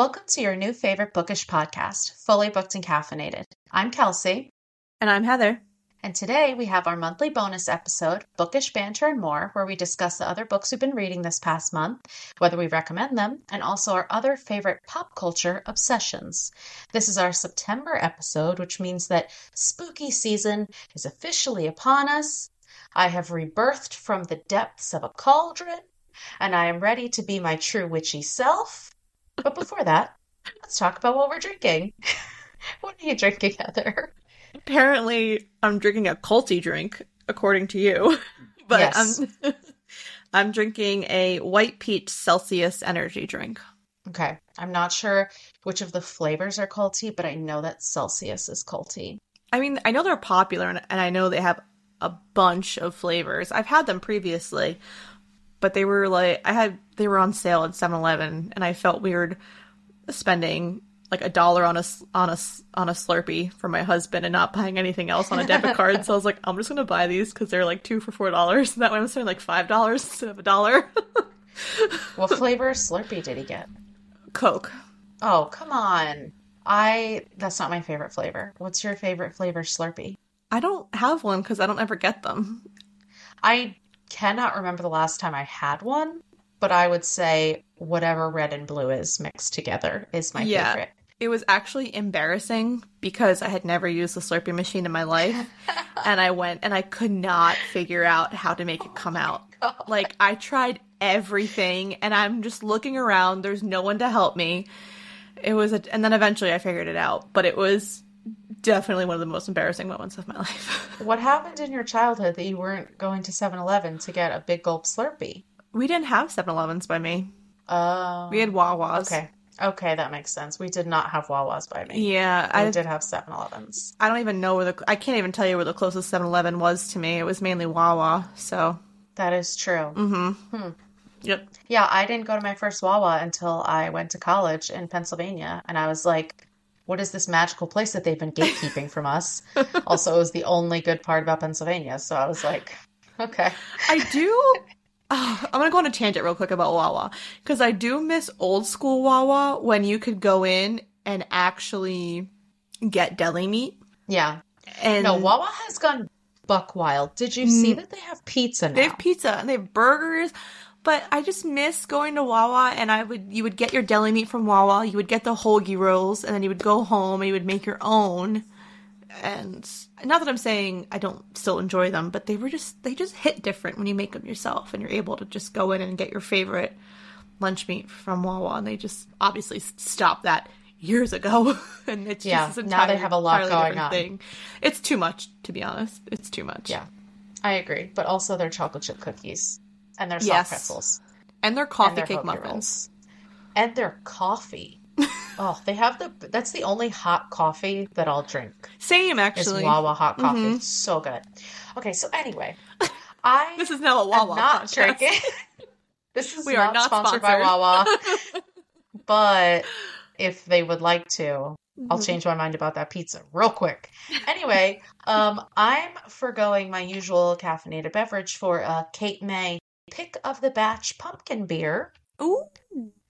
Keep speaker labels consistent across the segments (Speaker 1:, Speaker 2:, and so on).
Speaker 1: Welcome to your new favorite bookish podcast, Fully Booked and Caffeinated. I'm Kelsey.
Speaker 2: And I'm Heather.
Speaker 1: And today we have our monthly bonus episode, Bookish Banter and More, where we discuss the other books we've been reading this past month, whether we recommend them, and also our other favorite pop culture obsessions. This is our September episode, which means that spooky season is officially upon us. I have rebirthed from the depths of a cauldron, and I am ready to be my true witchy self. But before that, let's talk about what we're drinking. what are you drinking, Heather?
Speaker 2: Apparently, I'm drinking a culty drink, according to you. but
Speaker 1: Yes.
Speaker 2: I'm I'm drinking a white peach Celsius energy drink.
Speaker 1: Okay. I'm not sure which of the flavors are culty, but I know that Celsius is culty.
Speaker 2: I mean, I know they're popular and, and I know they have a bunch of flavors. I've had them previously, but they were like I had they were on sale at 7-Eleven and I felt weird spending like a dollar on a on a on a Slurpee for my husband and not buying anything else on a debit card. so I was like, I'm just gonna buy these because they're like two for four dollars. That way I'm spending like five dollars instead of a dollar.
Speaker 1: What flavor Slurpee did he get?
Speaker 2: Coke.
Speaker 1: Oh, come on. I that's not my favorite flavor. What's your favorite flavor Slurpee?
Speaker 2: I don't have one because I don't ever get them.
Speaker 1: I cannot remember the last time I had one, but I would say whatever red and blue is mixed together is my
Speaker 2: Yeah.
Speaker 1: favorite.
Speaker 2: It was actually embarrassing because I had never used the Slurpee machine in my life. and I went and I could not figure out how to make it come oh out.
Speaker 1: God.
Speaker 2: Like, I tried everything and I'm just looking around. There's no one to help me. It was, a, and then eventually I figured it out, but it was definitely one of the most embarrassing moments of my life.
Speaker 1: What happened in your childhood that you weren't going to 7-Eleven to get a big gulp Slurpee?
Speaker 2: we didn't have 7 Elevens by me,
Speaker 1: Oh.
Speaker 2: we had Wawa's.
Speaker 1: Okay. Okay, that makes sense. We did not have Wawa's by me.
Speaker 2: Yeah,
Speaker 1: We
Speaker 2: I
Speaker 1: did have 7-Elevens.
Speaker 2: I don't even know where the I can't even tell you where the closest 7-Eleven was to me. It was mainly Wawa. So,
Speaker 1: That is true.
Speaker 2: mm-hmm. Yep.
Speaker 1: Yeah, I didn't go to my first Wawa until I went to college in Pennsylvania, and I was like, what is this magical place that they've been gatekeeping from us? Also, it was the only good part about Pennsylvania, so I was like, okay.
Speaker 2: I do. Oh, I'm gonna go on a tangent real quick about Wawa because I do miss old school Wawa when you could go in and actually get deli meat.
Speaker 1: Yeah.
Speaker 2: And
Speaker 1: No, Wawa has gone buck wild. Did you see that they have pizza now?
Speaker 2: they have pizza and they have burgers. But I just miss going to Wawa and I would you would get your deli meat from Wawa, you would get the hoagie rolls, and then you would go home and you would make your own. And not that I'm saying I don't still enjoy them, but they were just they just hit different when you make them yourself and you're able to just go in and get your favorite lunch meat from Wawa and they just obviously stopped that years ago and it's
Speaker 1: Yeah,
Speaker 2: just this
Speaker 1: now they have a lot going on.
Speaker 2: Thing. It's too much to be honest. It's too much.
Speaker 1: Yeah, I agree. But also their chocolate chip cookies and their soft
Speaker 2: Yes.
Speaker 1: pretzels
Speaker 2: And their
Speaker 1: and
Speaker 2: coffee
Speaker 1: their
Speaker 2: cake muffins.
Speaker 1: rolls and their coffee. oh, they have the. That's the only hot coffee that I'll drink.
Speaker 2: Same
Speaker 1: Is
Speaker 2: actually.
Speaker 1: Wawa hot coffee.
Speaker 2: Mhm.
Speaker 1: It's so good. Okay, so anyway, I
Speaker 2: This is now a Wawa
Speaker 1: not
Speaker 2: podcast.
Speaker 1: drinking. this is
Speaker 2: We
Speaker 1: not,
Speaker 2: are not
Speaker 1: sponsored, by
Speaker 2: sponsored.
Speaker 1: Wawa, but if they would like to, I'll
Speaker 2: Mhm.
Speaker 1: change my mind about that pizza real quick. Anyway, um, I'm foregoing my usual caffeinated beverage for a Cape May pick of the batch pumpkin beer
Speaker 2: Ooh.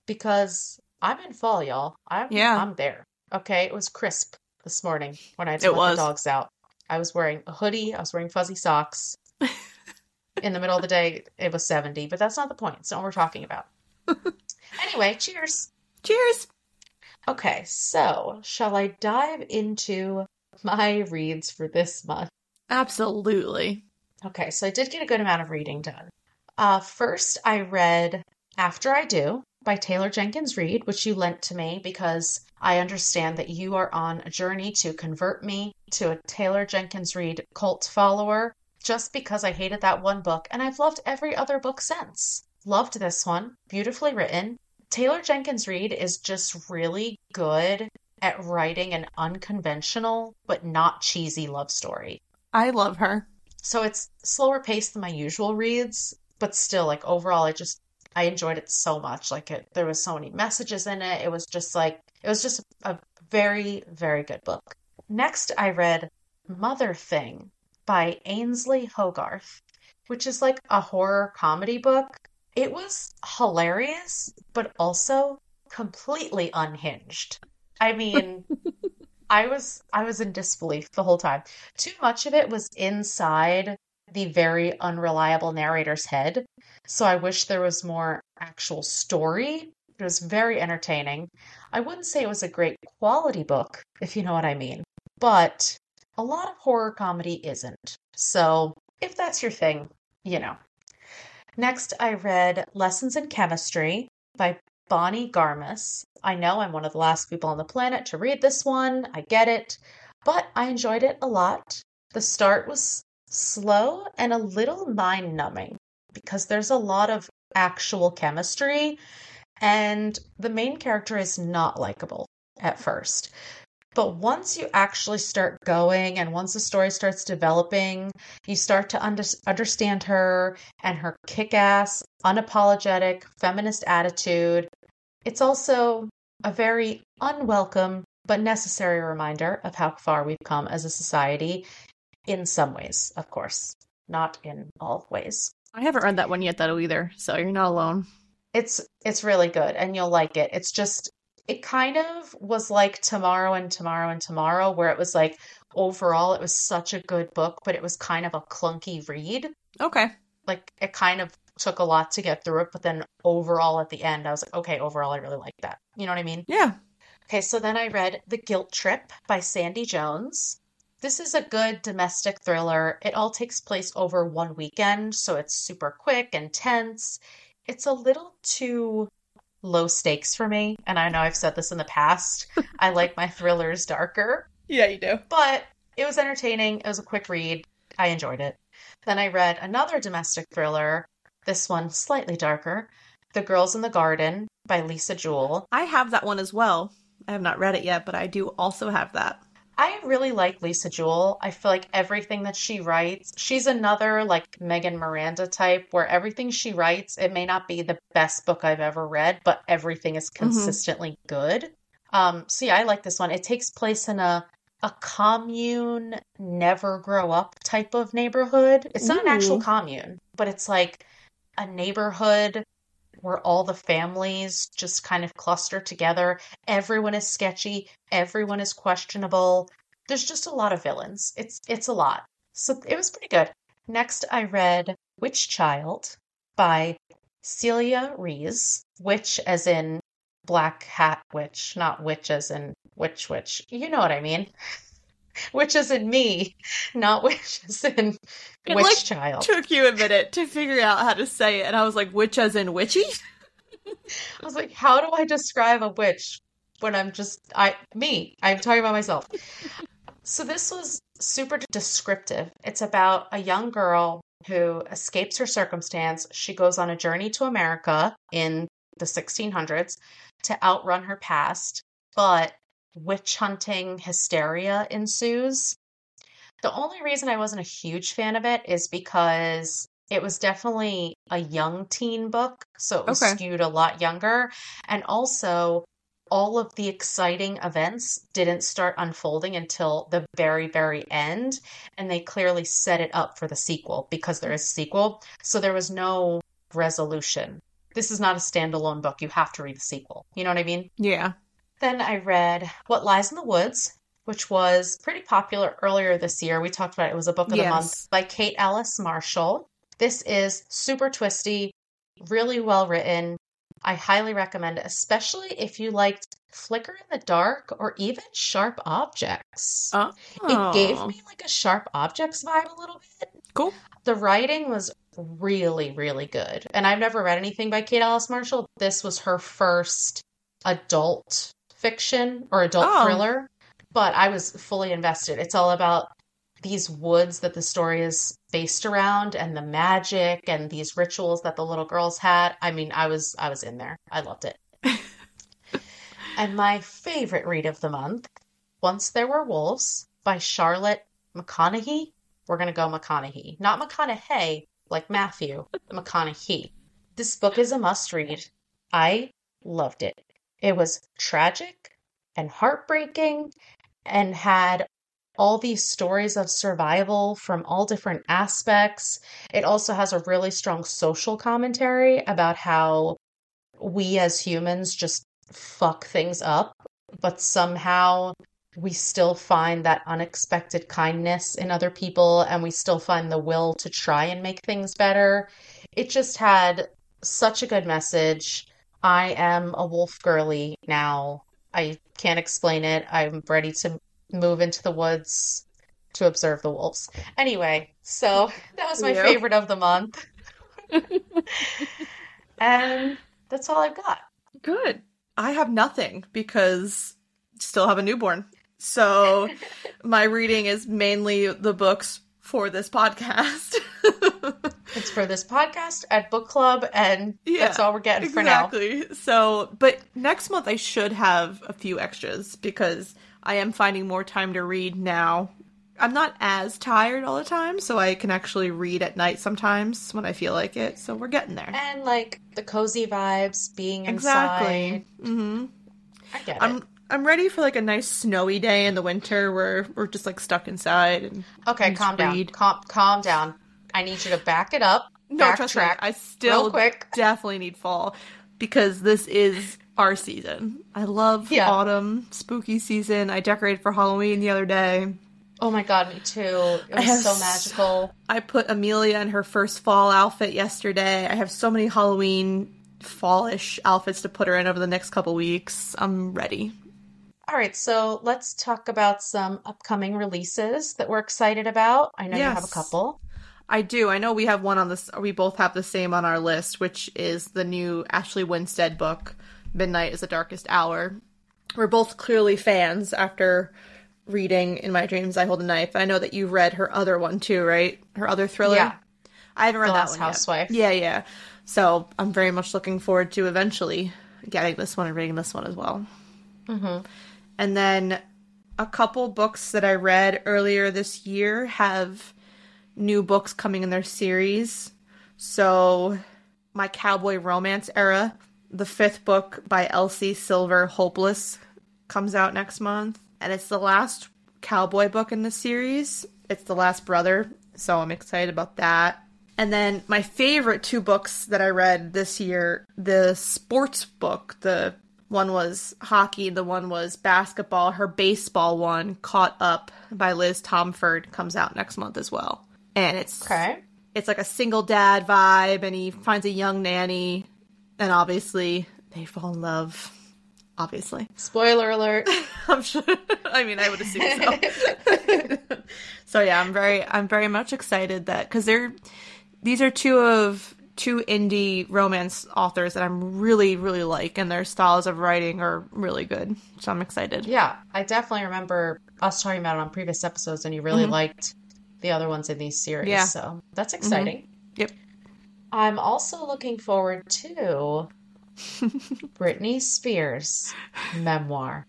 Speaker 1: because I'm in fall, y'all. I'm
Speaker 2: Yeah.
Speaker 1: I'm there. Okay, it was crisp this morning when I had
Speaker 2: It
Speaker 1: to let
Speaker 2: was.
Speaker 1: the dogs out. I was wearing a hoodie. I was wearing fuzzy socks. in the middle of the day, it was 70, but that's not the point. It's not what we're talking about. anyway, cheers.
Speaker 2: Cheers.
Speaker 1: Okay, so shall I dive into my reads for this month?
Speaker 2: Absolutely.
Speaker 1: Okay, so I did get a good amount of reading done. Uh, first, I read After I Do by Taylor Jenkins Reid, which you lent to me because I understand that you are on a journey to convert me to a Taylor Jenkins Reid cult follower just because I hated that one book, and I've loved every other book since. Loved this one, beautifully written. Taylor Jenkins Reid is just really good at writing an unconventional but not cheesy love story.
Speaker 2: I love her.
Speaker 1: So it's slower paced than my usual reads, but still, like overall, I just I enjoyed it so much. Like it, there was so many messages in it. It was just like it was just a very very good book. Next, I read Mother Thing by Ainsley Hogarth, which is like a horror comedy book. It was hilarious, but also completely unhinged. I mean, I was I was in disbelief the whole time. Too much of it was inside the very unreliable narrator's head. So I wish there was more actual story. It was very entertaining. I wouldn't say it was a great quality book, if you know what I mean, but a lot of horror comedy isn't. So if that's your thing, you know. Next, I read Lessons in Chemistry by Bonnie Garmus. I know I'm one of the last people on the planet to read this one. I get it. But I enjoyed it a lot. The start was slow and a little mind numbing because there's a lot of actual chemistry, and the main character is not likable at first. But once you actually start going and once the story starts developing, you start to under- understand her and her kick ass, unapologetic, feminist attitude. It's also a very unwelcome but necessary reminder of how far we've come as a society in some ways, of course, not in all ways.
Speaker 2: I haven't read that one yet though either, so you're not alone.
Speaker 1: It's it's really good and you'll like it. It's just it kind of was like tomorrow and tomorrow and tomorrow where it was like overall it was such a good book but it was kind of a clunky read
Speaker 2: Okay.
Speaker 1: like it kind of took a lot to get through it but then overall at the end i was like okay overall i really like that you know what i mean
Speaker 2: Yeah.
Speaker 1: okay so then i read the guilt trip by sandie jones this is a good domestic thriller it all takes place over one weekend so it's super quick and tense it's a little too low stakes for me. And I know I've said this in the past. I like my thrillers darker,
Speaker 2: Yeah, you do.
Speaker 1: but it was entertaining. It was a quick read. I enjoyed it. Then I read another domestic thriller, this one slightly darker The Girls in the Garden by Lisa Jewell.
Speaker 2: I have that one as well. I have not read it yet, but I do also have that.
Speaker 1: I really like Lisa Jewell. I feel like everything that she writes, she's another like Megan Miranda type where everything she writes, it may not be the best book I've ever read, but everything is consistently good. Um, so yeah, I like this one. It takes place in a a commune, never grow up type of neighborhood. It's not an actual commune, but it's like a neighborhood where all the families just kind of cluster together. Everyone is sketchy, everyone is questionable. There's just a lot of villains. It's it's a lot. So it was pretty good. Next I read Witch Child by Celia Rees, witch as in black hat witch, not witch as in witch witch. You know what I mean. Witch as in me, not which as in
Speaker 2: It,
Speaker 1: witch
Speaker 2: like,
Speaker 1: child.
Speaker 2: Took you a minute to figure out how to say it, and I was like, "Witch as in witchy?"
Speaker 1: I was like, how do I describe a witch when I'm just I me? I'm talking about myself. So this was super descriptive. It's about a young girl who escapes her circumstance. She goes on a journey to America in the 1600s to outrun her past, but witch hunting hysteria ensues. The only reason I wasn't a huge fan of it is because it was definitely a young teen book, so it was
Speaker 2: Okay.
Speaker 1: skewed a lot younger. And also, all of the exciting events didn't start unfolding until the very, very end. And they clearly set it up for the sequel because there is a sequel. So there was no resolution. This is not a standalone book. You have to read the sequel. You know what I mean?
Speaker 2: Yeah.
Speaker 1: Then I read What Lies in the Woods, which was pretty popular earlier this year. We talked about it. It was a book of the month by Kate Alice Marshall. This is super twisty, really well written. I highly recommend it, especially if you liked Flicker in the Dark or even Sharp Objects.
Speaker 2: Oh.
Speaker 1: It gave oh. me like a Sharp Objects vibe a little bit.
Speaker 2: cool.
Speaker 1: The writing was really, really good. And I've never read anything by Kate Alice Marshall. This was her first adult fiction or adult
Speaker 2: Oh.
Speaker 1: thriller, but I was fully invested. It's all about these woods that the story is based around and the magic and these rituals that the little girls had. I mean, I was I was in there. I loved it. and my favorite read of the month, Once There Were Wolves by Charlotte McConaghy. We're going to go McConaghy, not McConaughey like Matthew, McConaughey. This book is a must read. I loved it. It was tragic and heartbreaking and had all these stories of survival from all different aspects. It also has a really strong social commentary about how we as humans just fuck things up, but somehow we still find that unexpected kindness in other people and we still find the will to try and make things better. It just had such a good message. I am a wolf girly now. I can't explain it. I'm ready to move into the woods to observe the wolves. Anyway, so that was my
Speaker 2: Yep.
Speaker 1: favorite of the month. and that's all I've got.
Speaker 2: Good. I have nothing because still have a newborn. So my reading is mainly the books for this podcast.
Speaker 1: It's for this podcast at book club, and
Speaker 2: Yeah,
Speaker 1: that's all we're getting for now.
Speaker 2: exactly. So, but next month I should have a few extras because I am finding more time to read now. I'm not as tired all the time, so I can actually read at night sometimes when I feel like it. So we're getting there.
Speaker 1: And like the cozy vibes, being
Speaker 2: Exactly.
Speaker 1: inside.
Speaker 2: hmm
Speaker 1: I get it.
Speaker 2: I'm I'm ready for like a nice snowy day in the winter where we're just like stuck inside and
Speaker 1: Okay, calm down. Calm, calm down. I need you to back it up.
Speaker 2: No, trust me, I still
Speaker 1: real quick.
Speaker 2: definitely need fall because this is our season. I love
Speaker 1: Yeah.
Speaker 2: autumn, spooky season. I decorated for Halloween the other day.
Speaker 1: Oh my god, me too. It was
Speaker 2: have
Speaker 1: so magical.
Speaker 2: I put Amelia in her first fall outfit yesterday. I have so many Halloween fallish outfits to put her in over the next couple weeks. I'm ready.
Speaker 1: All right, so let's talk about some upcoming releases that we're excited about. I know you have a couple.
Speaker 2: I do. I know we have one on this. We both have the same on our list, which is the new Ashley Winstead book, Midnight is the Darkest Hour. We're both clearly fans after reading In My Dreams I Hold a Knife. I know that you read her other one too, right? Her other thriller.
Speaker 1: Yeah.
Speaker 2: I haven't read
Speaker 1: The
Speaker 2: that one
Speaker 1: Housewife.
Speaker 2: yet. Yeah, yeah. So I'm very much looking forward to eventually getting this one and reading this one as well.
Speaker 1: Mm-hmm.
Speaker 2: And then a couple books that I read earlier this year have new books coming in their series. So, my cowboy romance era, the fifth book by Elsie Silver, Hopeless, comes out next month. And it's the last cowboy book in the series. It's The Last Brother. So, I'm excited about that. And then my favorite two books that I read this year, the sports book, the one was hockey, the one was basketball. Her baseball one, Caught Up by Liz Tomforde, comes out next month as well. And it's
Speaker 1: Okay.
Speaker 2: it's like a single dad vibe and he finds a young nanny and obviously they fall in love. Obviously.
Speaker 1: Spoiler alert.
Speaker 2: I'm sure I mean I would assume so. so yeah, I'm very I'm very much excited that cuz they're these are two of two indie romance authors that I'm really really like and their styles of writing are really good. So I'm excited.
Speaker 1: Yeah, I definitely remember us talking about it on previous episodes, and you really mm-hmm. liked the other ones in these series.
Speaker 2: Yeah.
Speaker 1: So that's mm-hmm. exciting.
Speaker 2: Yep.
Speaker 1: I'm also looking forward to Britney Spears' memoir,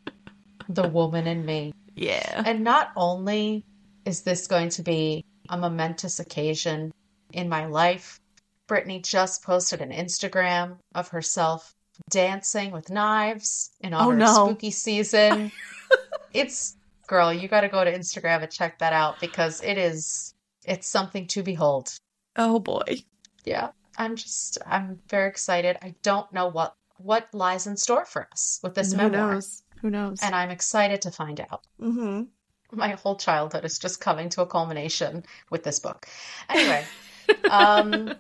Speaker 1: The Woman in Me.
Speaker 2: Yeah.
Speaker 1: And not only is this going to be a momentous occasion in my life, Britney just posted an Instagram of herself dancing with knives in honor
Speaker 2: Oh, no.
Speaker 1: of spooky season. it's girl, you got to go to Instagram and check that out because it is it's something to behold.
Speaker 2: Oh boy.
Speaker 1: Yeah. I'm just I'm very excited. I don't know what what lies in store for us with this
Speaker 2: Who
Speaker 1: memoir,
Speaker 2: knows? Who knows?
Speaker 1: and I'm excited to find out
Speaker 2: mhm.
Speaker 1: my whole childhood is just coming to a culmination with this book. Anyway, um,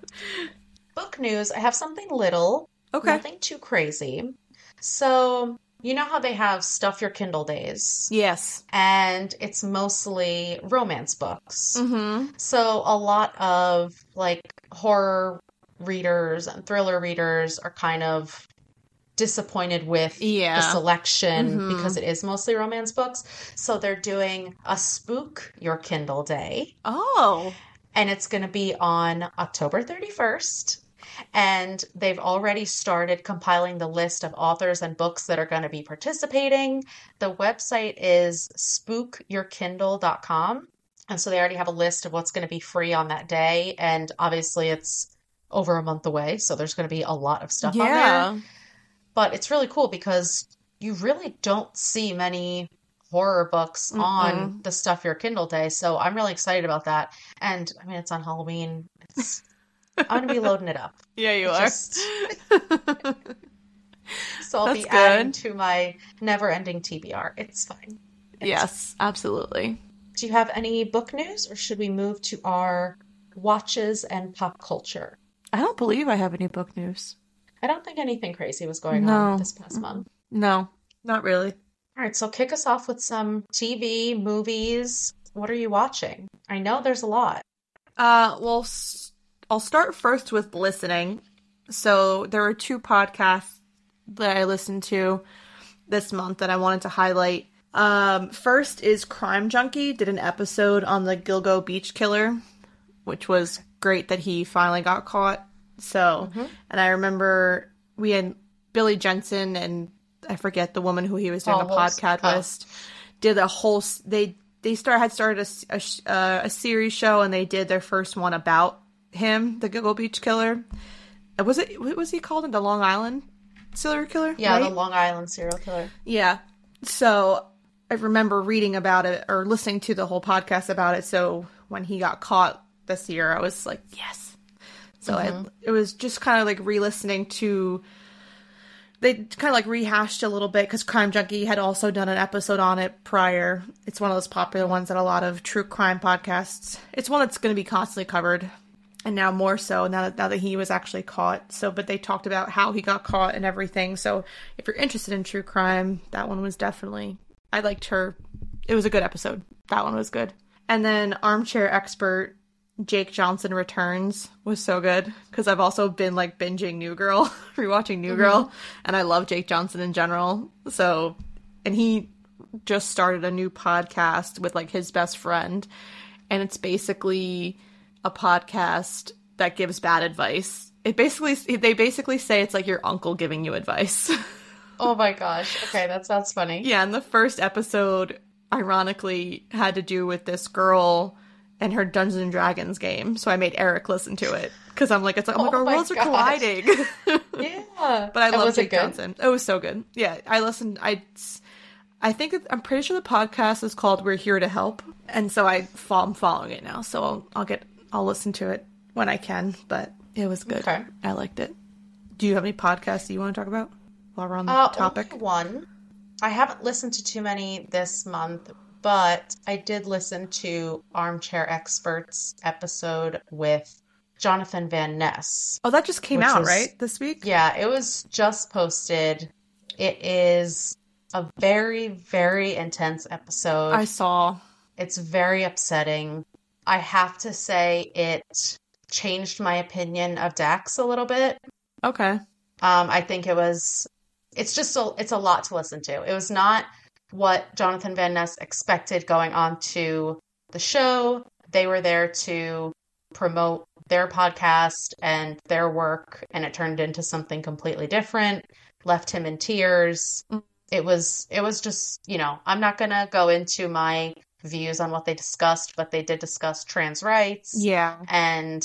Speaker 1: book news. I have something little,
Speaker 2: Okay.
Speaker 1: nothing too crazy. So, you know how they have Stuff Your Kindle Days,
Speaker 2: Yes.
Speaker 1: and it's mostly romance books.
Speaker 2: Mhm.
Speaker 1: So, a lot of like horror readers and thriller readers are kind of disappointed with
Speaker 2: Yeah.
Speaker 1: the selection
Speaker 2: Mhm.
Speaker 1: because it is mostly romance books. So they're doing a Spook Your Kindle Day,
Speaker 2: Oh.
Speaker 1: and it's going to be on October 31st. And they've already started compiling the list of authors and books that are going to be participating. The website is spookyourkindle.com. And so they already have a list of what's going to be free on that day. And obviously, it's over a month away. So there's going to be a lot of stuff on there
Speaker 2: Yeah.
Speaker 1: but it's really cool because you really don't see many horror books on the stuff your kindle day so i'm really excited about that and i mean it's on halloween it's i'm gonna be loading it up
Speaker 2: Yeah, you
Speaker 1: It
Speaker 2: are.
Speaker 1: just- So I'll
Speaker 2: That's
Speaker 1: be adding to my never-ending TBR. It's fine. It's
Speaker 2: yes, absolutely.
Speaker 1: Do you have any book news, or should we move to our watches and pop culture?
Speaker 2: I don't believe I have any book news.
Speaker 1: I don't think anything crazy was going
Speaker 2: No.
Speaker 1: on this past month.
Speaker 2: No, not really.
Speaker 1: All right, so kick us off with some TV, movies. What are you watching? I know there's a lot.
Speaker 2: Uh, well, I'll start first with listening. So there are two podcasts that I listened to this month that I wanted to highlight. Um, first is Crime Junkie did an episode on the Gilgo Beach killer, which was great that he finally got caught. So, and I remember we had Billy Jensen and I forget the woman who he was doing a podcast
Speaker 1: oh.
Speaker 2: with did a whole they they start had started a a, uh, a series show and they did their first one about him the Gilgo Beach killer. Uh, Was it what was he called in the Long Island serial killer?
Speaker 1: Yeah,
Speaker 2: right?
Speaker 1: the Long Island serial killer.
Speaker 2: Yeah. So I remember reading about it or listening to the whole podcast about it. So when he got caught this year, I was like, yes. So I, it was just kind of like re-listening to. They kind of like rehashed a little bit because Crime Junkie had also done an episode on it prior. It's one of those popular ones that a lot of true crime podcasts. It's one that's going to be constantly covered, and now more so now that now that he was actually caught. So, but they talked about how he got caught and everything. So, if you're interested in true crime, that one was definitely. I liked her. It was a good episode. That one was good. And then Armchair Expert Jake Johnson Returns was so good because I've also been like binging New Girl, rewatching New mm-hmm. Girl, and I love Jake Johnson in general. So, and he just started a new podcast with like his best friend, and it's basically a podcast that gives bad advice. It basically they basically say it's like your uncle giving you advice.
Speaker 1: Oh my gosh. Okay, that sounds funny.
Speaker 2: Yeah, and the first episode, ironically, had to do with this girl and her Dungeons and Dragons game. So I made Eric listen to it because I'm like, it's like, oh my
Speaker 1: Oh
Speaker 2: god,
Speaker 1: my
Speaker 2: worlds are colliding.
Speaker 1: Yeah.
Speaker 2: but I
Speaker 1: And
Speaker 2: love
Speaker 1: it
Speaker 2: Jake? Johnson. It was so good. Yeah, I listened. I, I think I'm pretty sure the podcast is called "We're Here to Help," and so I, I'm following it now. So I'll, I'll get I'll listen to it when I can. But it was good.
Speaker 1: Okay.
Speaker 2: I liked it. Do you have any podcasts you want to talk about while we're on the
Speaker 1: Uh,
Speaker 2: topic?
Speaker 1: one. I haven't listened to too many this month, but I did listen to Armchair Experts episode with Jonathan Van Ness.
Speaker 2: Oh, that just came out right this week.
Speaker 1: Yeah, it was just posted. It is a very, very intense episode.
Speaker 2: I saw.
Speaker 1: It's very upsetting. I have to say, it changed my opinion of Dax a little bit.
Speaker 2: Okay.
Speaker 1: Um, I think it was, it's just a, it's a lot to listen to. It was not what Jonathan Van Ness expected going on to the show. They were there to promote their podcast and their work, and it turned into something completely different, left him in tears.
Speaker 2: Mm.
Speaker 1: It was, it was just, you know, I'm not gonna go into my views on what they discussed, but they did discuss trans rights
Speaker 2: Yeah.
Speaker 1: and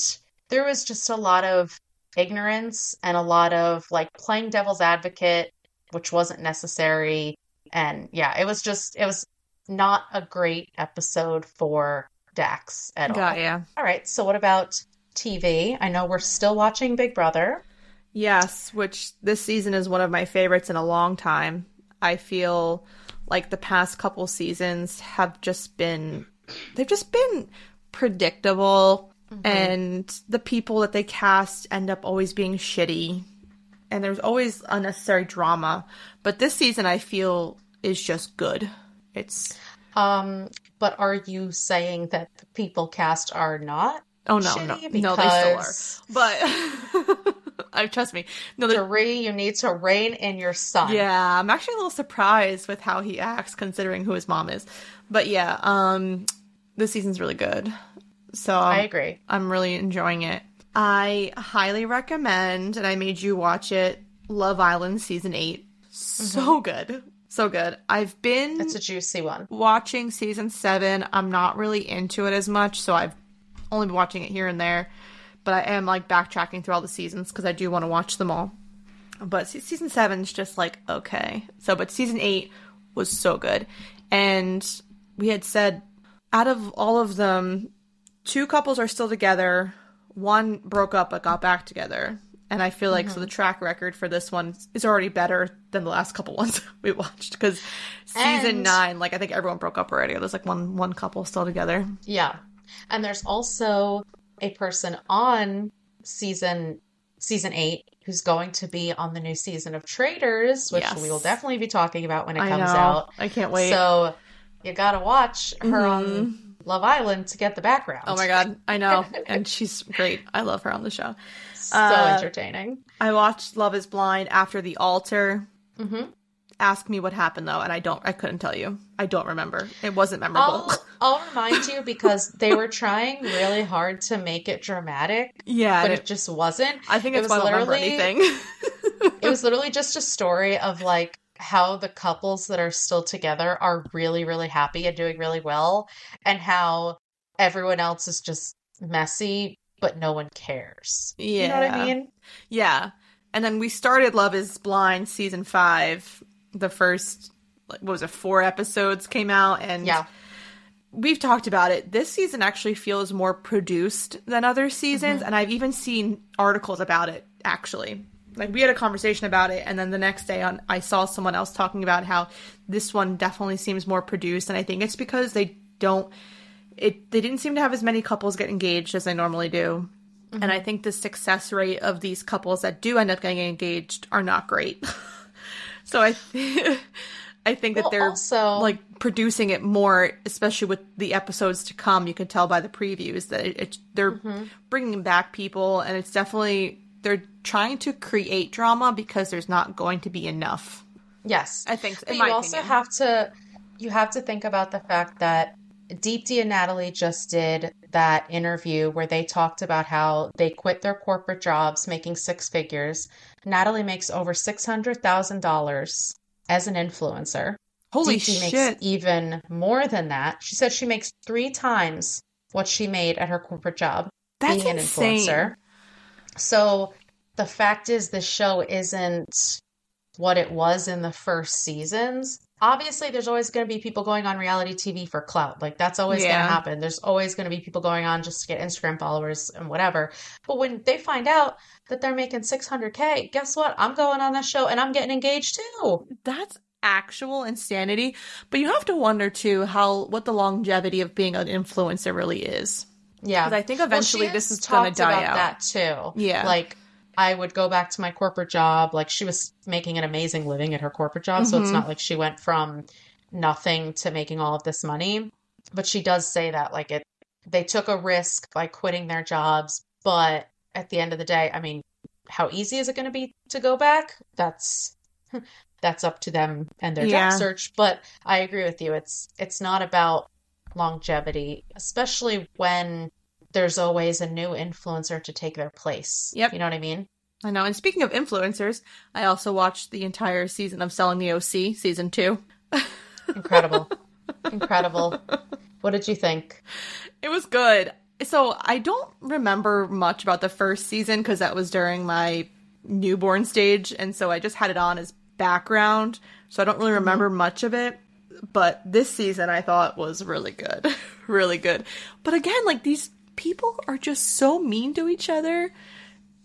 Speaker 1: there was just a lot of ignorance and a lot of like playing devil's advocate which wasn't necessary and yeah it was just it was not a great episode for dax at all
Speaker 2: Got ya.
Speaker 1: all right so what about tv i know we're still watching big brother
Speaker 2: Yes, which this season is one of my favorites in a long time. I feel like the past couple seasons have just been they've just been predictable and the people that they cast end up always being shitty and there's always unnecessary drama. But this season I feel is just good. It's
Speaker 1: um but are you saying that the people cast are not
Speaker 2: oh no,
Speaker 1: shitty
Speaker 2: no. No, they still are. But I trust me. No, they're
Speaker 1: Doree, you need to rein in your son
Speaker 2: Yeah, I'm actually a little surprised with how he acts considering who his mom is. But yeah, um this season's really good. So
Speaker 1: i agree
Speaker 2: I'm really enjoying it. I highly recommend and I made you watch it Love Island season 8. So good. So good. I've been
Speaker 1: it's a juicy one
Speaker 2: watching season 7. I'm not really into it as much, so I've only been watching it here and there. But I am like backtracking through all the seasons because I do want to watch them all. But season seven is just like okay. So, but season eight was so good, and we had said out of all of them, two couples are still together. One broke up but got back together, And I feel like so mm-hmm. the track record for this one is already better than the last couple ones we watched because season
Speaker 1: And-
Speaker 2: nine, like I think everyone broke up already. There's like one one couple still together.
Speaker 1: Yeah. And there's also a person on season season 8 who's going to be on the new season of Traitors, which
Speaker 2: Yes.
Speaker 1: we will definitely be talking about when it
Speaker 2: I
Speaker 1: comes
Speaker 2: know.
Speaker 1: out.
Speaker 2: I can't wait.
Speaker 1: So you got to watch her
Speaker 2: Mhm.
Speaker 1: on Love Island to get the background.
Speaker 2: oh my god, I know, and she's great. I love her on the show.
Speaker 1: So
Speaker 2: Uh,
Speaker 1: entertaining.
Speaker 2: I watched Love Is Blind after the altar.
Speaker 1: Mm-hmm.
Speaker 2: Ask me what happened though, and I don't. I couldn't tell you. I don't remember. It wasn't memorable.
Speaker 1: I'll, I'll remind you because they were trying really hard to make it dramatic,
Speaker 2: yeah,
Speaker 1: but
Speaker 2: and
Speaker 1: it just wasn't.
Speaker 2: I think
Speaker 1: it
Speaker 2: it's
Speaker 1: was literally-
Speaker 2: anything.
Speaker 1: it was literally just a story of like how the couples that are still together are really really happy and doing really well and how everyone else is just messy but no one cares you know what i mean
Speaker 2: Yeah. And then we started Love is Blind season five. The first, like, what was it, four episodes came out. And
Speaker 1: yeah
Speaker 2: we've talked about it. This season actually feels more produced than other seasons. Mm-hmm. And I've even seen articles about it, actually. Like, we had a conversation about it. And then the next day, on, I saw someone else talking about how this one definitely seems more produced. And I think it's because they don't. It, they didn't seem to have as many couples get engaged as they normally do. Mm-hmm. And I think the success rate of these couples that do end up getting engaged are not great. so I, th- I think
Speaker 1: Well,
Speaker 2: that they're
Speaker 1: also-
Speaker 2: like producing it more, especially with the episodes to come. You can tell by the previews that it, it, they're
Speaker 1: Mm-hmm.
Speaker 2: bringing back people, and it's definitely they're trying to create drama because there's not going to be enough.
Speaker 1: yes
Speaker 2: I think,
Speaker 1: but you also
Speaker 2: opinion.
Speaker 1: have to you have to think about the fact that Deepti and Natalie just did that interview where they talked about how they quit their corporate jobs making six figures. Natalie makes over $600,000 as an influencer.
Speaker 2: Holy shit!
Speaker 1: makes even more than that. She said she makes three times what she made at her corporate job
Speaker 2: That's
Speaker 1: being an
Speaker 2: insane.
Speaker 1: influencer. So the fact is, this show isn't what it was in the first seasons. Obviously, there's always going to be people going on reality TV for clout. Like, that's always going to happen. There's always going to be people going on just to get Instagram followers and whatever. But when they find out that they're making 600K, guess what? I'm going on that show and I'm getting engaged too.
Speaker 2: That's actual insanity. But you have to wonder too how what the longevity of being an influencer really is.
Speaker 1: Yeah.
Speaker 2: 'Cause I think eventually
Speaker 1: she
Speaker 2: this is gonna die
Speaker 1: about
Speaker 2: out.
Speaker 1: that too.
Speaker 2: Yeah.
Speaker 1: Like I would go back to my corporate job. Like she was making an amazing living at her corporate job, so it's
Speaker 2: Mhm.
Speaker 1: not like she went from nothing to making all of this money. But she does say that like it they took a risk by quitting their jobs, but at the end of the day, I mean, how easy is it going to be to go back? That's that's up to them and their
Speaker 2: Yeah.
Speaker 1: job search, but I agree with you. It's it's not about longevity, especially when there's always a new influencer to take their place.
Speaker 2: Yep.
Speaker 1: You know what I mean?
Speaker 2: I know. And speaking of influencers, I also watched the entire season of Selling the OC, season two.
Speaker 1: Incredible. Incredible. What did you think?
Speaker 2: It was good. So I don't remember much about the first season because that was during my newborn stage, and so I just had it on as background. So I don't really mm-hmm. remember much of it. But this season I thought was really good. really good. But again, like these people are just so mean to each other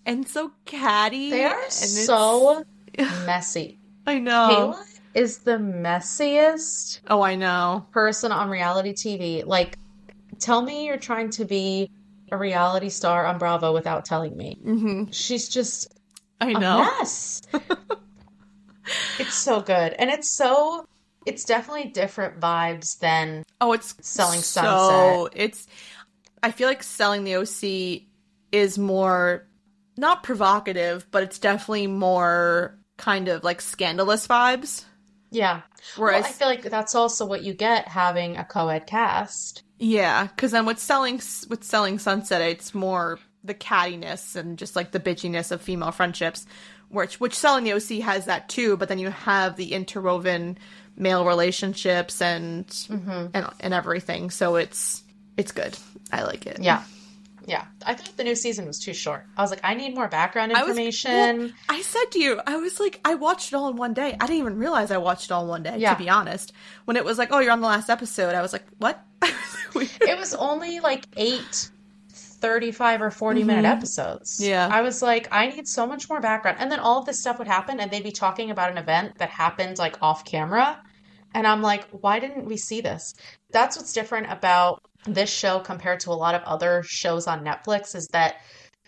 Speaker 2: and so catty.
Speaker 1: They are
Speaker 2: and
Speaker 1: so messy.
Speaker 2: I know.
Speaker 1: Kayla is the messiest
Speaker 2: Oh, I know.
Speaker 1: person on reality TV. Like, tell me you're trying to be a reality star on Bravo without telling me.
Speaker 2: Mm-hmm.
Speaker 1: She's just
Speaker 2: I know.
Speaker 1: mess. it's so good. And it's so, it's definitely different vibes than
Speaker 2: Oh, it's
Speaker 1: Selling
Speaker 2: so,
Speaker 1: Sunset.
Speaker 2: It's. I feel like selling the OC is more not provocative, but it's definitely more kind of like scandalous vibes.
Speaker 1: Yeah.
Speaker 2: Whereas,
Speaker 1: well, I feel like that's also what you get having a co-ed cast.
Speaker 2: yeah, because then with selling with selling Sunset, it's more the cattiness and just like the bitchiness of female friendships, which which selling the OC has that too. But then you have the interwoven male relationships and
Speaker 1: Mm-hmm.
Speaker 2: and and everything. So it's it's good. I like it.
Speaker 1: Yeah. Yeah. I thought the new season was too short. I was like, I need more background
Speaker 2: I was-
Speaker 1: information.
Speaker 2: well, I said to you, I was like, I watched it all in one day. I didn't even realize I watched it all in one day,
Speaker 1: Yeah.
Speaker 2: to be honest. When it was like, oh, you're on the last episode, I was like, what?
Speaker 1: it was only like eight 35 or 40 minute mm-hmm. episodes.
Speaker 2: Yeah.
Speaker 1: I was like, I need so much more background. And then all of this stuff would happen, and they'd be talking about an event that happened like off camera. And I'm like, why didn't we see this? That's what's different about this show compared to a lot of other shows on Netflix is that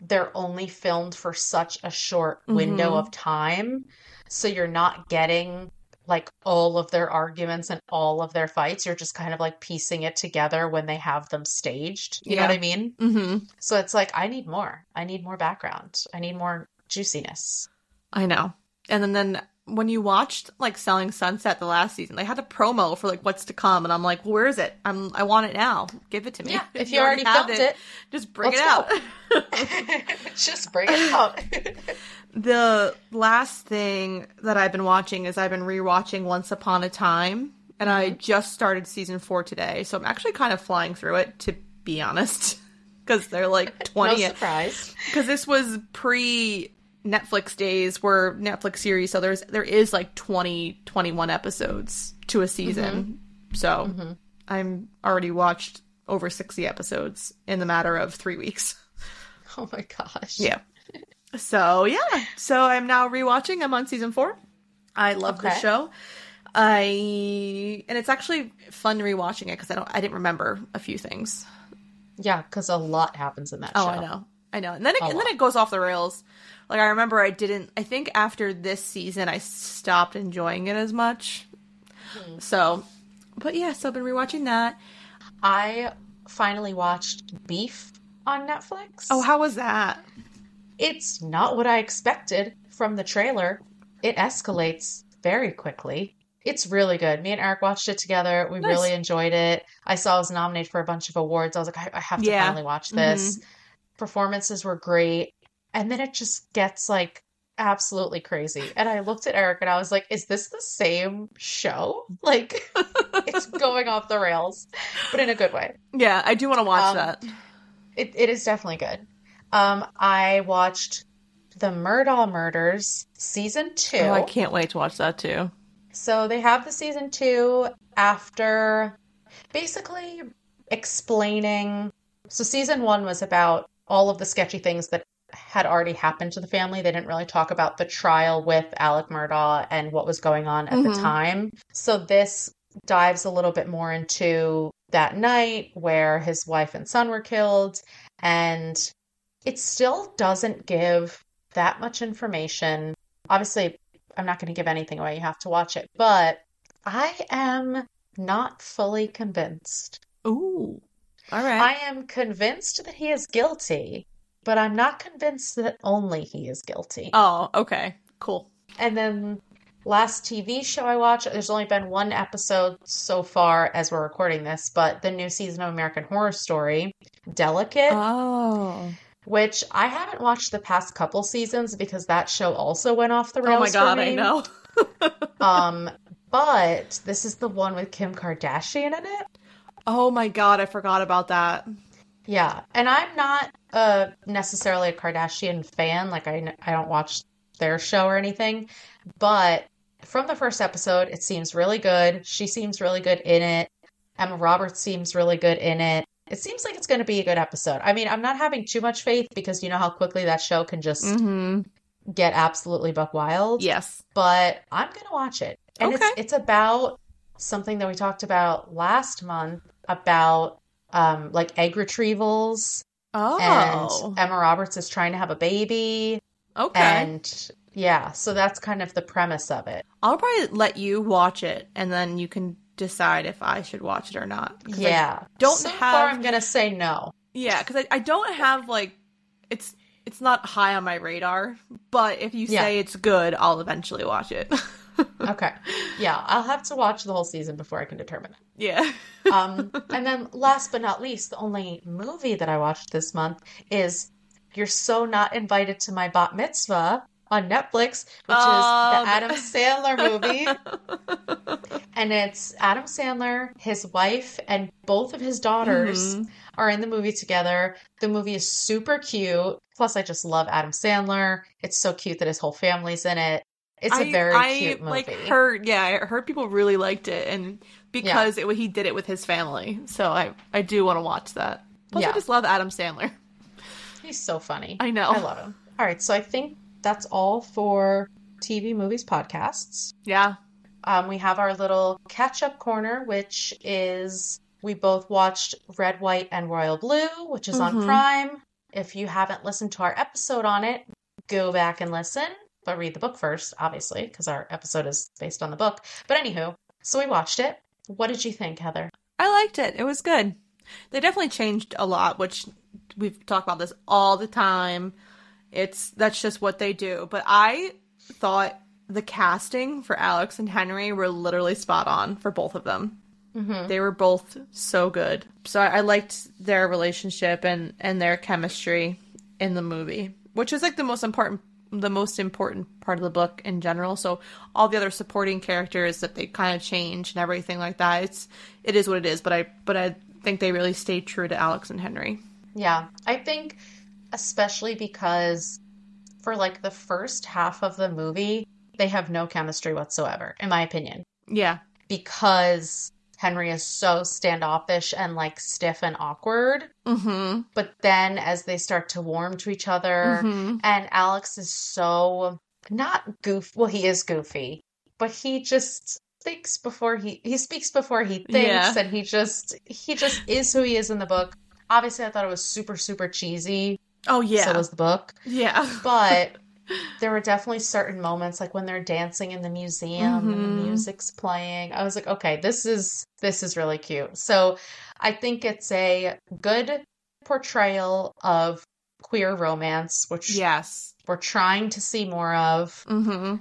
Speaker 1: they're only filmed for such a short window
Speaker 2: Mhm.
Speaker 1: of time. So you're not getting like all of their arguments and all of their fights. You're just kind of like piecing it together when they have them staged. You know what I mean?
Speaker 2: hmm
Speaker 1: So it's like, I need more. I need more background. I need more juiciness.
Speaker 2: I know. And then, then when you watched like Selling Sunset the last season, they had a promo for like what's to come, and I'm like, where is it? I'm I want it now. Give it to me.
Speaker 1: Yeah, if you already filmed it,
Speaker 2: just bring it out.
Speaker 1: just bring it out.
Speaker 2: the last thing that I've been watching is I've been rewatching Once Upon a Time, and I
Speaker 1: Mm-hmm.
Speaker 2: just started season four today, so I'm actually kind of flying through it to be honest, because they're like
Speaker 1: no
Speaker 2: 20.
Speaker 1: surprise.
Speaker 2: because this was pre Netflix days were Netflix series so there's there is like 20 21 episodes to a season. Mm-hmm. So mm-hmm. I'm already watched over 60 episodes in the matter of 3 weeks.
Speaker 1: Oh my gosh.
Speaker 2: Yeah. So, yeah. So I'm now rewatching. I'm on season 4. I love the show. I and it's actually fun rewatching it cuz I don't I didn't remember a few things.
Speaker 1: Yeah, because a lot happens in that
Speaker 2: Oh,
Speaker 1: show.
Speaker 2: I know. I know. And then it, and then it goes off the rails. Like I remember I didn't I think after this season I stopped enjoying it as much.
Speaker 1: Hmm.
Speaker 2: So, but yeah, so I've been rewatching that.
Speaker 1: I finally watched Beef on Netflix.
Speaker 2: Oh, how was that?
Speaker 1: It's not what I expected from the trailer. It escalates very quickly. It's really good. Me and Eric watched it together. We
Speaker 2: Nice.
Speaker 1: really enjoyed it. I saw it was nominated for a bunch of awards. I was like, I, I have to
Speaker 2: Yeah. Mm-hmm.
Speaker 1: finally watch this. Performances were great. And then it just gets like absolutely crazy. And I looked at Eric and I was like, is this the same show? Like, it's going off the rails, but in a good way.
Speaker 2: Yeah, I do want to watch
Speaker 1: Um,
Speaker 2: that.
Speaker 1: It, it is definitely good. Um, I watched The Murdaugh Murders season two.
Speaker 2: Oh, I can't wait to watch that too.
Speaker 1: So they have the season two after basically explaining. So season one was about all of the sketchy things that had already happened to the family. They didn't really talk about the trial with Alex Murdaugh and what was going on at the
Speaker 2: Mhm.
Speaker 1: time. So this dives a little bit more into that night where his wife and son were killed. And it still doesn't give that much information. Obviously, I'm not going to give anything away. You have to watch it. But I am not fully convinced.
Speaker 2: Ooh. All right.
Speaker 1: I am convinced that he is guilty, but I'm not convinced that only he is guilty.
Speaker 2: oh, okay. Cool.
Speaker 1: And then last TV show I watched, there's only been one episode so far as we're recording this, but the new season of American Horror Story, Delicate,
Speaker 2: Oh.
Speaker 1: which I haven't watched the past couple seasons because that show also went off the rails
Speaker 2: Oh my god, I know.
Speaker 1: Um, but this is the one with Kim Kardashian in it.
Speaker 2: Oh my god, I forgot about that.
Speaker 1: Yeah, and I'm not uh necessarily a Kardashian fan. Like I I don't watch their show or anything, but from the first episode, it seems really good. She seems really good in it. Emma Roberts seems really good in it. It seems like it's going to be a good episode. I mean, I'm not having too much faith because you know how quickly that show can just
Speaker 2: Mm-hmm.
Speaker 1: get absolutely buck wild.
Speaker 2: Yes.
Speaker 1: but I'm gonna watch it. And
Speaker 2: Okay.
Speaker 1: it's it's about something that we talked about last month about um like egg retrievals
Speaker 2: Oh.
Speaker 1: and Emma Roberts is trying to have a baby
Speaker 2: okay.
Speaker 1: and yeah, so that's kind of the premise of it.
Speaker 2: I'll probably let you watch it and then you can decide if I should watch it or not. 'Cause I
Speaker 1: Yeah.
Speaker 2: don't
Speaker 1: so
Speaker 2: have-
Speaker 1: far I'm gonna say no.
Speaker 2: Yeah, because I, I don't have like it's it's not high on my radar, but if you
Speaker 1: Yeah.
Speaker 2: say it's good, I'll eventually watch it.
Speaker 1: Okay. Yeah, I'll have to watch the whole season before I can determine it.
Speaker 2: yeah.
Speaker 1: Um, and then last but not least, the only movie that I watched this month is You're So Not Invited to My Bat Mitzvah on Netflix, which
Speaker 2: Oh,
Speaker 1: is the Adam Sandler movie. And it's Adam Sandler, his wife, and both of his daughters
Speaker 2: Mhm.
Speaker 1: are in the movie together. The movie is super cute. Plus, I just love Adam Sandler. It's so cute that his whole family's in it. It's a
Speaker 2: I-
Speaker 1: very
Speaker 2: I,
Speaker 1: cute movie.
Speaker 2: Like heard, yeah, I heard people really liked it, and because it, he did it with his family, so I I do want to watch that. Plus, I
Speaker 1: Yeah.
Speaker 2: just love Adam Sandler.
Speaker 1: He's so funny.
Speaker 2: I know.
Speaker 1: I love him. All right, so I think that's all for TV, movies, podcasts.
Speaker 2: Yeah.
Speaker 1: Um, we have our little catch up corner, which is we both watched Red, White, and Royal Blue, which is on
Speaker 2: Mhm.
Speaker 1: Prime. If you haven't listened to our episode on it, go back and listen, but read the book first, obviously, because our episode is based on the book. But anywho, so we watched it. What did you think, Heather?
Speaker 2: I liked it. It was good. They definitely changed a lot, which we've talked about this all the time. It's that's just what they do. But I thought the casting for Alex and Henry were literally spot on for both of them.
Speaker 1: Mm-hmm.
Speaker 2: They were both so good. So I, I liked their relationship and and their chemistry in the movie, which is like the most important the most important part of the book in general. So all the other supporting characters that they kind of change and everything like that. It's it is what it is, but I but I think they really stay true to Alex and Henry.
Speaker 1: Yeah, I think especially because for like the first half of the movie, they have no chemistry whatsoever, in my opinion,
Speaker 2: Yeah.
Speaker 1: because Henry is so standoffish and like stiff and awkward.
Speaker 2: Mm-hmm.
Speaker 1: But then as they start to warm to each other,
Speaker 2: hmm
Speaker 1: and Alex is so not goofy, well, he is goofy, but he just thinks before he he speaks before he thinks
Speaker 2: Yeah.
Speaker 1: and he just he just is who he is in the book. Obviously, I thought it was super super cheesy.
Speaker 2: Oh yeah.
Speaker 1: So was the book.
Speaker 2: yeah.
Speaker 1: But there were definitely certain moments like when they're dancing in the museum and the
Speaker 2: Mhm.
Speaker 1: music's playing. I was like, okay, this is this is really cute. So I think it's a good portrayal of queer romance, which
Speaker 2: yes.
Speaker 1: we're trying to see more of.
Speaker 2: Mm-hmm.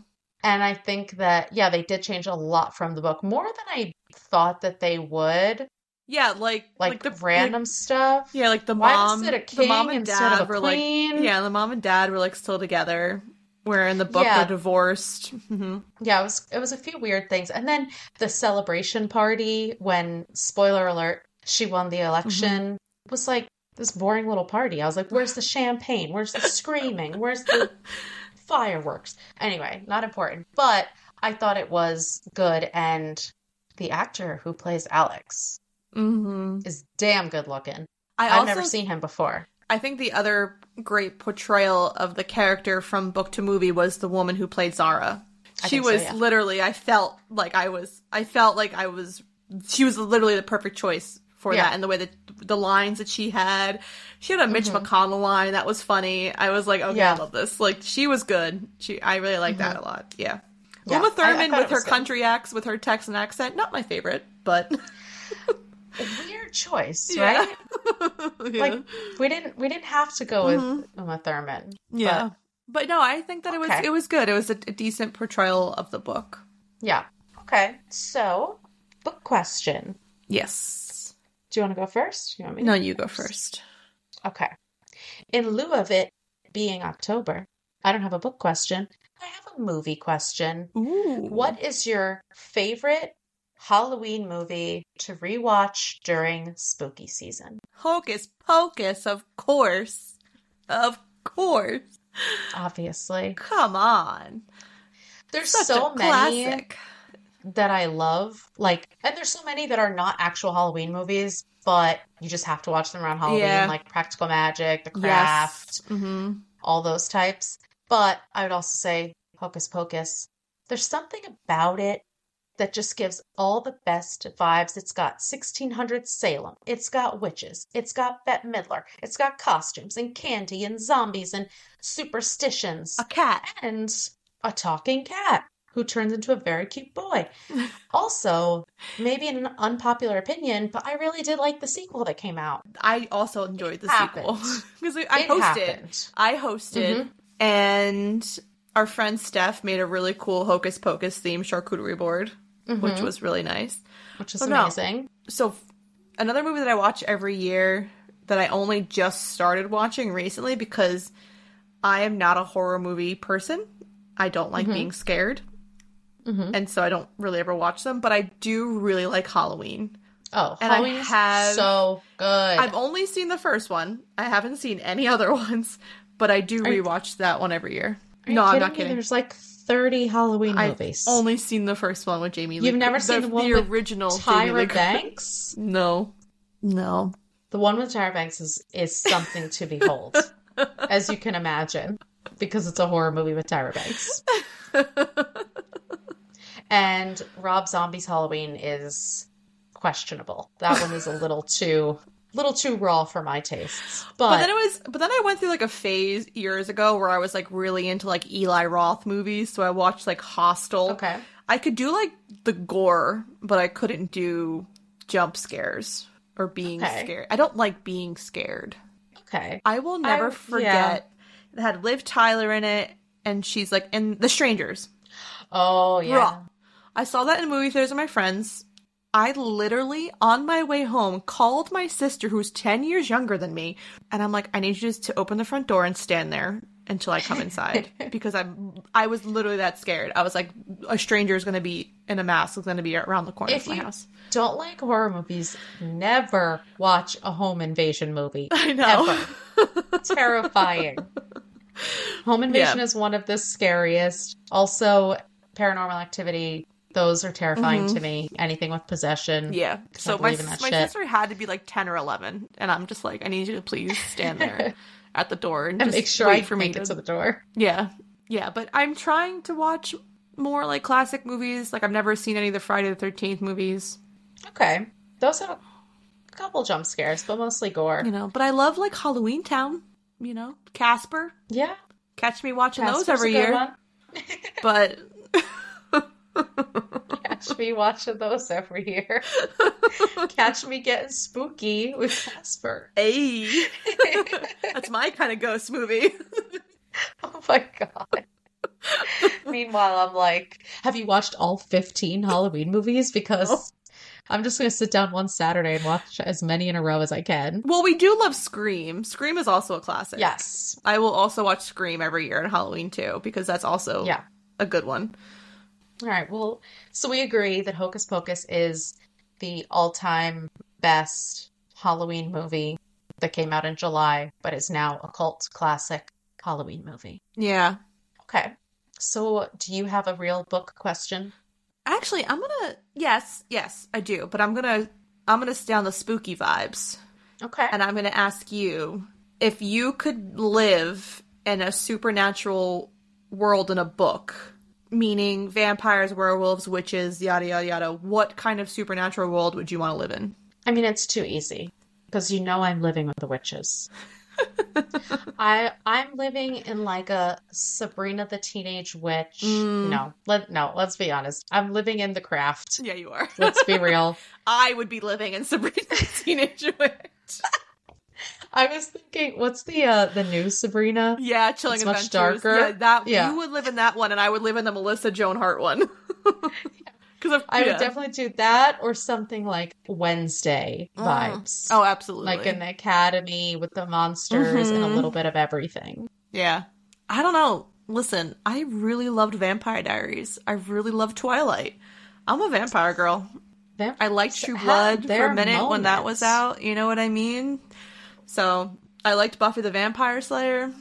Speaker 1: And I think that yeah, they did change a lot from the book, more than I thought that they would.
Speaker 2: Yeah, like
Speaker 1: Like,
Speaker 2: the
Speaker 1: random stuff.
Speaker 2: Yeah, like the
Speaker 1: Why
Speaker 2: mom, the mom and dad were like, yeah, the mom and dad were like still together. Where in the book
Speaker 1: Yeah.
Speaker 2: they're divorced. hmm
Speaker 1: Yeah, it was it was a few weird things. And then the celebration party when spoiler alert, she won the election was like this boring little party. I was like, where's the champagne? Where's the screaming? Where's the fireworks? Anyway, not important. But I thought it was good and the actor who plays Alex
Speaker 2: hmm
Speaker 1: is damn good looking.
Speaker 2: I
Speaker 1: I've
Speaker 2: also,
Speaker 1: never seen him before.
Speaker 2: I think the other great portrayal of the character from book to movie was the woman who played Zahra.
Speaker 1: I
Speaker 2: She
Speaker 1: think so,
Speaker 2: was
Speaker 1: yeah.
Speaker 2: literally. I felt like I was. I felt like I was. She was literally the perfect choice for
Speaker 1: Yeah.
Speaker 2: that, and the way that the lines that she had. She had a Mitch
Speaker 1: Mhm.
Speaker 2: McConnell line that was funny. I was like, okay,
Speaker 1: Yeah.
Speaker 2: I love this. Like she was good. She, I really like that a lot. Yeah.
Speaker 1: Yeah,
Speaker 2: Uma
Speaker 1: I- I
Speaker 2: Thurman with her
Speaker 1: good.
Speaker 2: country accent, with her Texan accent, not my favorite, but
Speaker 1: A weird choice,
Speaker 2: Yeah.
Speaker 1: right?
Speaker 2: yeah.
Speaker 1: Like we didn't we didn't have to go with mm-hmm. Uma Thurman.
Speaker 2: yeah. But, no, I think that it was it was good. It was a, a decent portrayal of the book.
Speaker 1: Yeah. Okay. So, book question.
Speaker 2: Yes.
Speaker 1: Do you want to go first? You want me?
Speaker 2: No, you go first.
Speaker 1: Okay. In lieu of it being October, I don't have a book question. I have a movie question.
Speaker 2: Ooh.
Speaker 1: What is your favorite Halloween movie to rewatch during spooky season?
Speaker 2: Hocus Pocus, of course. Of course.
Speaker 1: Obviously.
Speaker 2: Come on.
Speaker 1: There's
Speaker 2: Such
Speaker 1: so many
Speaker 2: classic.
Speaker 1: that I love. Like, and there's so many that are not actual Halloween movies, but you just have to watch them around Halloween,
Speaker 2: Yeah.
Speaker 1: like Practical Magic, The Craft,
Speaker 2: Yes. Mm-hmm.
Speaker 1: all those types. But I would also say Hocus Pocus. There's something about it that just gives all the best vibes. It's got 1600 Salem. It's got witches. It's got Bette Midler. It's got costumes and candy and zombies and superstitions
Speaker 2: A cat.
Speaker 1: and a talking cat who turns into a very cute boy. Also, maybe an unpopular opinion, but I really did like the sequel that came out.
Speaker 2: I also enjoyed the
Speaker 1: happened.
Speaker 2: sequel because I
Speaker 1: it
Speaker 2: hosted. I hosted,
Speaker 1: Mhm.
Speaker 2: and our friend Steph made a really cool Hocus Pocus themed charcuterie board, which
Speaker 1: Mhm.
Speaker 2: was really nice.
Speaker 1: which is
Speaker 2: Oh, no.
Speaker 1: amazing.
Speaker 2: So, f- another movie that I watch every year that I only just started watching recently because I am not a horror movie person. I don't like
Speaker 1: Mhm.
Speaker 2: being scared,
Speaker 1: hmm
Speaker 2: and so I don't really ever watch them. But I do really like Halloween.
Speaker 1: Oh,
Speaker 2: And I
Speaker 1: Halloween is
Speaker 2: have-
Speaker 1: so good.
Speaker 2: I've only seen the first one. I haven't seen any other ones, but I do
Speaker 1: Are you-
Speaker 2: rewatch that one every year. No, I'm
Speaker 1: kidding
Speaker 2: not
Speaker 1: me?
Speaker 2: kidding.
Speaker 1: There's like 30 Halloween movies.
Speaker 2: I've
Speaker 1: movies.
Speaker 2: only seen the first one with Jamie Lee.
Speaker 1: You've never
Speaker 2: the,
Speaker 1: seen the one
Speaker 2: the
Speaker 1: with
Speaker 2: original Jamie Lee
Speaker 1: Tyra
Speaker 2: Curtis.
Speaker 1: Banks?
Speaker 2: No, no.
Speaker 1: The one with Tyra Banks is, is something to behold. as you can imagine, because it's a horror movie with Tyra Banks. and Rob Zombie's Halloween is questionable. That one is a little too little too raw for my tastes. But,
Speaker 2: But then it was, but then I went through like a phase years ago where I was like really into like Eli Roth movies. So I watched like Hostel.
Speaker 1: okay.
Speaker 2: I could do like the gore, but I couldn't do jump scares or being
Speaker 1: Okay.
Speaker 2: scared. I don't like being scared.
Speaker 1: Okay.
Speaker 2: I will never
Speaker 1: I-
Speaker 2: forget. It had Liv Tyler in it, and she's like in The Strangers.
Speaker 1: Oh yeah.
Speaker 2: Raw. I saw that in movie theaters with my friends. I literally, on my way home, called my sister, who's 10 years younger than me, and I'm like, I need you just to open the front door and stand there until I come inside. because I'm, I was literally that scared. I was like, a stranger is going to be in a mask, is going to be around the corner
Speaker 1: If
Speaker 2: of my house.
Speaker 1: don't like horror movies, never watch a home invasion movie.
Speaker 2: I know.
Speaker 1: Terrifying. Home invasion
Speaker 2: Yeah.
Speaker 1: is one of the scariest. Also, paranormal activity, those are terrifying to me. Anything with possession.
Speaker 2: Mm-hmm. Yeah. So my,
Speaker 1: believe in that
Speaker 2: my
Speaker 1: shit.
Speaker 2: sister had to be like 10 or 11, and I'm just like, I need you to please stand there at the door and,
Speaker 1: And
Speaker 2: just
Speaker 1: make sure
Speaker 2: wait
Speaker 1: I
Speaker 2: for me
Speaker 1: make it to the door.
Speaker 2: Yeah. Yeah, but I'm trying to watch more like classic movies. Like I've never seen any of the Friday the 13th movies,
Speaker 1: Okay. Those have a couple jump scares, but mostly gore.
Speaker 2: you know, but I love like Halloween Town, you know, Casper.
Speaker 1: Yeah.
Speaker 2: Catch me watching those every year. But
Speaker 1: Catch me watching those every year. Catch me getting spooky with Casper.
Speaker 2: hey, that's my kind of ghost movie.
Speaker 1: Oh my god. Meanwhile, I'm like, have you watched all 15 Halloween movies? Because
Speaker 2: No.
Speaker 1: I'm just going to sit down one Saturday and watch as many in a row as I can.
Speaker 2: well, we do love Scream. Scream is also a classic.
Speaker 1: Yes.
Speaker 2: I will also watch Scream every year on Halloween too because that's also
Speaker 1: Yeah.
Speaker 2: a good one.
Speaker 1: All right. Well, so we agree that Hocus Pocus is the all-time best Halloween movie that came out in July, but is now a cult classic Halloween movie.
Speaker 2: Yeah.
Speaker 1: Okay. So, do you have a real book question?
Speaker 2: Actually, I'm gonna yes, yes, I do, but I'm gonna I'm gonna stay on the spooky vibes.
Speaker 1: Okay.
Speaker 2: and I'm going to ask you if you could live in a supernatural world in a book, meaning vampires, werewolves, witches, yada yada yada. What kind of supernatural world would you want to live in?
Speaker 1: I mean, it's too easy because you know I'm living with the witches. I I'm living in like a Sabrina the Teenage Witch.
Speaker 2: Mm.
Speaker 1: No, let no, let's be honest. I'm living in the craft.
Speaker 2: Yeah, you are.
Speaker 1: Let's be real.
Speaker 2: I would be living in Sabrina the Teenage Witch.
Speaker 1: I was thinking, what's the uh the new Sabrina?
Speaker 2: Yeah, Chilling
Speaker 1: It's much darker.
Speaker 2: Yeah, that
Speaker 1: Yeah.
Speaker 2: you would live in that one, and I would live in the Melissa Joan Hart one. Because
Speaker 1: I would definitely do that or something like Wednesday vibes.
Speaker 2: Oh, absolutely.
Speaker 1: Like an academy with the monsters and a
Speaker 2: Mhm.
Speaker 1: little bit of everything.
Speaker 2: Yeah. I don't know. Listen, I really loved Vampire Diaries. I really loved Twilight. I'm a vampire girl.
Speaker 1: Vampires
Speaker 2: I liked True Blood for a minute when that was out. You know what I mean? So I liked Buffy the Vampire Slayer.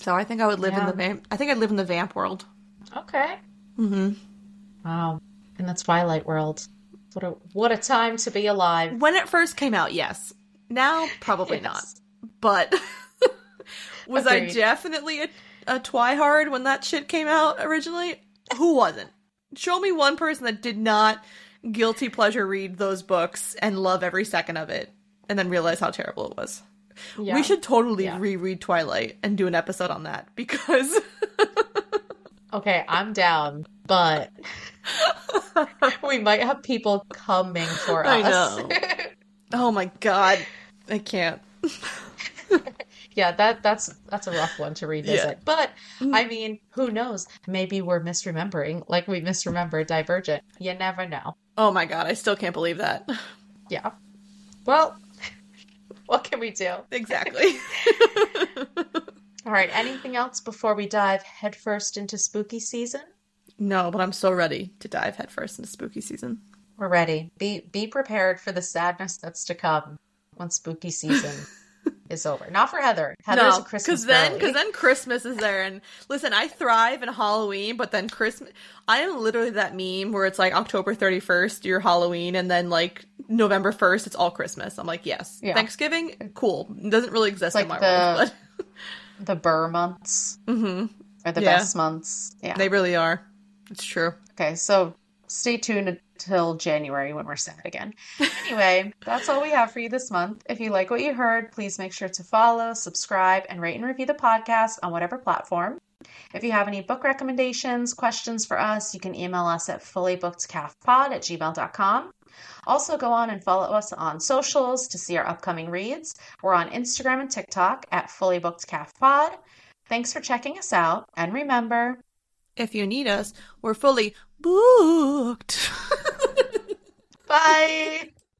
Speaker 2: So I think I would live in the vamp. I think I'd live in the vamp world.
Speaker 1: Okay.
Speaker 2: hmm
Speaker 1: Wow. In the Twilight world. What a what a time to be alive.
Speaker 2: When it first came out, yes. Now, probably not. But was I definitely a, a Twihard when that shit came out originally? Who wasn't? Show me one person that did not guilty pleasure read those books and love every second of it and then realize how terrible it was.
Speaker 1: Yeah.
Speaker 2: We should totally
Speaker 1: Yeah.
Speaker 2: reread Twilight and do an episode on that because
Speaker 1: Okay, I'm down, but we might have people coming for
Speaker 2: I
Speaker 1: us.
Speaker 2: oh my god, I can't.
Speaker 1: yeah, that that's that's a rough one to revisit.
Speaker 2: Yeah.
Speaker 1: But mm. I mean, who knows? Maybe we're misremembering, like we misremembered Divergent. You never know.
Speaker 2: Oh my god, I still can't believe that.
Speaker 1: Yeah. Well, what can we do?
Speaker 2: exactly.
Speaker 1: All right, anything else before we dive headfirst into spooky season?
Speaker 2: no, but I'm so ready to dive headfirst into spooky season.
Speaker 1: We're ready. Be be prepared for the sadness that's to come when spooky season is over. Not for Heather. Heather's a Christmas
Speaker 2: because then because then Christmas is there, and listen, I thrive in Halloween, but then Christmas, I am literally that meme where it's like October thirty first, your Halloween, and then like November first, it's all Christmas. I'm like, yes,
Speaker 1: Yeah.
Speaker 2: Thanksgiving, cool, It doesn't really exist
Speaker 1: Like
Speaker 2: in my
Speaker 1: the-
Speaker 2: world, but
Speaker 1: the Burr months
Speaker 2: Mm-hmm.
Speaker 1: are the
Speaker 2: Yeah.
Speaker 1: best months. Yeah.
Speaker 2: They really are. It's true.
Speaker 1: Okay, so stay tuned until January when we're sad again. Anyway, that's all we have for you this month. If you like what you heard, please make sure to follow, subscribe, and rate and review the podcast on whatever platform. If you have any book recommendations, questions for us, you can email us at fullybookedcaffpod at gmail.com. Also, go on and follow us on socials to see our upcoming reads. We're on Instagram and TikTok at fullybookedcaffpod. Thanks for checking us out, and remember,
Speaker 2: If you need us, we're fully booked.
Speaker 1: bye!